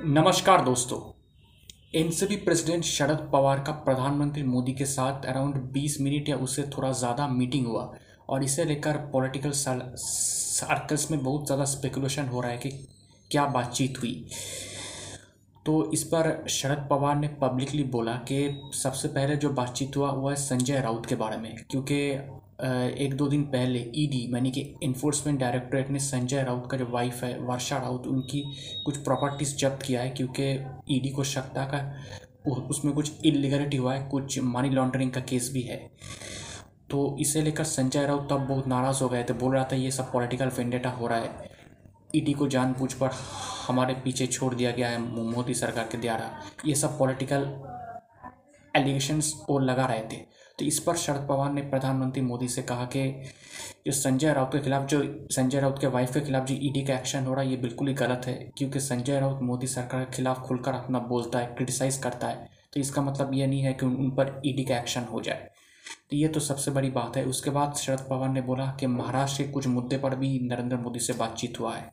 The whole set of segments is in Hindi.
नमस्कार दोस्तों। एनसीपी प्रेसिडेंट शरद पवार का प्रधानमंत्री मोदी के साथ अराउंड 20 मिनट या उससे थोड़ा ज़्यादा मीटिंग हुआ और इसे लेकर पॉलिटिकल सर्कल्स में बहुत ज़्यादा स्पेकुलेशन हो रहा है कि क्या बातचीत हुई। तो इस पर शरद पवार ने पब्लिकली बोला कि सबसे पहले जो बातचीत हुआ वह है संजय राउत के बारे में, क्योंकि एक दो दिन पहले ईडी यानी कि इन्फोर्समेंट डायरेक्टोरेट ने संजय राउत का जो वाइफ है, वर्षा राउत, उनकी कुछ प्रॉपर्टीज़ जब्त किया है, क्योंकि ईडी को शक्ता का उसमें कुछ इलीगलिटी हुआ है, कुछ मनी लॉन्ड्रिंग का केस भी है। तो इसे लेकर संजय राउत तब बहुत नाराज़ हो गए थे, बोल रहा था ये सब पॉलिटिकल फेंडेटा हो रहा है। ईडी को जानबूझ पर हमारे पीछे छोड़ दिया गया है मोदी सरकार के द्वारा। ये सब पॉलिटिकल एलिगेशंस और लगा रहे थे। तो इस पर शरद पवार ने प्रधानमंत्री मोदी से कहा कि जो संजय राउत के खिलाफ, जो संजय राउत के वाइफ के खिलाफ जो ईडी का एक्शन हो रहा है, ये बिल्कुल ही गलत है, क्योंकि संजय राउत मोदी सरकार के खिलाफ खुलकर अपना बोलता है क्रिटिसाइज़ करता है। तो इसका मतलब ये नहीं है कि उन पर ईडी का एक्शन हो जाए। तो ये तो सबसे बड़ी बात है। उसके बाद शरद पवार ने बोला कि महाराष्ट्र के कुछ मुद्दे पर भी नरेंद्र मोदी से बातचीत हुआ है।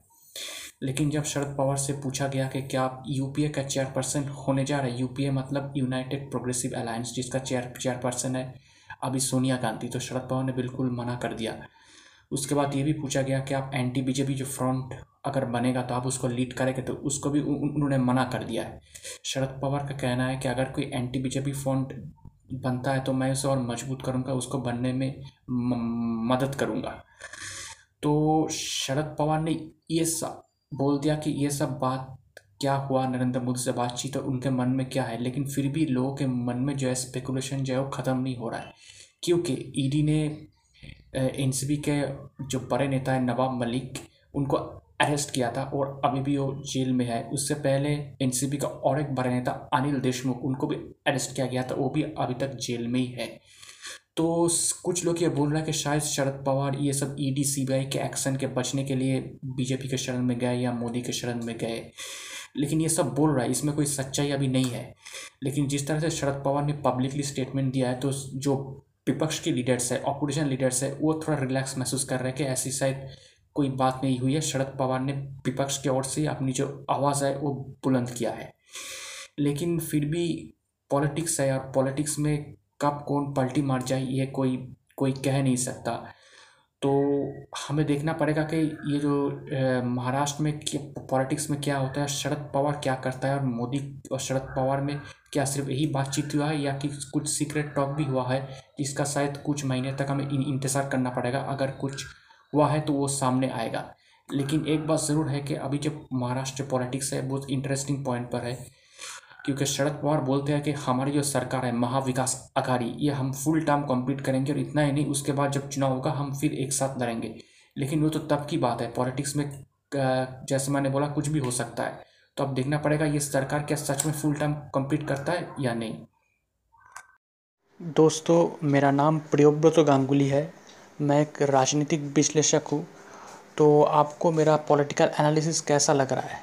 लेकिन जब शरद पवार से पूछा गया कि क्या आप यूपीए का चेयरपर्सन होने जा रहे हैं, यूपीए मतलब यूनाइटेड प्रोग्रेसिव अलायंस जिसका चेयर, चेयरपर्सन है, अभी सोनिया गांधी। तो शरद पवार ने बिल्कुल मना कर दिया। उसके बाद ये भी पूछा गया कि आप एंटी बीजेपी जो फ्रंट अगर बनेगा तो आप उसको लीड करेंगे तो उसको भी उन्होंने मना कर दिया है। शरद पवार का कहना है कि अगर कोई एंटी बीजेपी फ्रंट बनता है तो मैं उसे और मज़बूत करूँगा, उसको बनने में मदद करूँगा। तो शरद पवार ने ये बोल दिया कि ये सब बात क्या हुआ, नरेंद्र मोदी से बातचीत और उनके मन में क्या है? लेकिन फिर भी लोगों के मन में जो है स्पेकुलेशन जो है वो ख़त्म नहीं हो रहा है। क्योंकि ईडी ने एनसीबी के जो बड़े नेता है, नवाब मलिक, उनको अरेस्ट किया था और अभी भी वो जेल में है। उससे पहले एनसीबी का और एक बड़े नेता अनिल देशमुख, उनको भी अरेस्ट किया गया था, वो भी अभी तक जेल में ही है। तो कुछ लोग ये बोल रहे हैं कि शायद शरद पवार ये सब ई डी ईडी सीबीआई के एक्शन के बचने के लिए बीजेपी के शरण में गए या मोदी के शरण में गए। लेकिन ये सब बोल रहा है, इसमें कोई सच्चाई अभी नहीं है। लेकिन जिस तरह से शरद पवार ने पब्लिकली स्टेटमेंट दिया है तो जो विपक्ष के लीडर्स है ऑपोजिशन लीडर्स है, वो थोड़ा रिलैक्स महसूस कर रहे हैं कि ऐसी शायद कोई बात नहीं हुई है। शरद पवार ने विपक्ष की ओर से अपनी जो आवाज़ है, वो बुलंद किया है। लेकिन फिर भी पॉलिटिक्स है और पॉलिटिक्स में कब कौन पलटी मार जाए, ये कोई कोई कह नहीं सकता। तो हमें देखना पड़ेगा कि ये जो महाराष्ट्र में पॉलिटिक्स में क्या होता है, शरद पवार क्या करता है और मोदी और शरद पवार में क्या सिर्फ़ यही बातचीत हुआ है या कि कुछ सीक्रेट टॉक भी हुआ है, जिसका शायद कुछ महीने तक हमें इंतज़ार करना पड़ेगा। अगर कुछ हुआ है तो वो सामने आएगा। लेकिन एक बात ज़रूर है कि अभी जो महाराष्ट्र पॉलिटिक्स है, बहुत इंटरेस्टिंग पॉइंट पर है। क्योंकि शरद पवार बोलते हैं कि हमारी जो सरकार है, महाविकास अघाड़ी ये हम फुल टर्म कंप्लीट करेंगे और इतना ही नहीं, उसके बाद जब चुनाव होगा, हम फिर एक साथ लड़ेंगे। लेकिन वो तो तब की बात है पॉलिटिक्स में जैसे मैंने बोला, कुछ भी हो सकता है। तो अब देखना पड़ेगा, ये सरकार क्या सच में फुल टर्म कंप्लीट करता है या नहीं। दोस्तों, मेरा नाम प्रियोव्रत गांगुली है। मैं एक राजनीतिक विश्लेषक हूँ। तो आपको मेरा पॉलिटिकल एनालिसिस कैसा लग रहा है?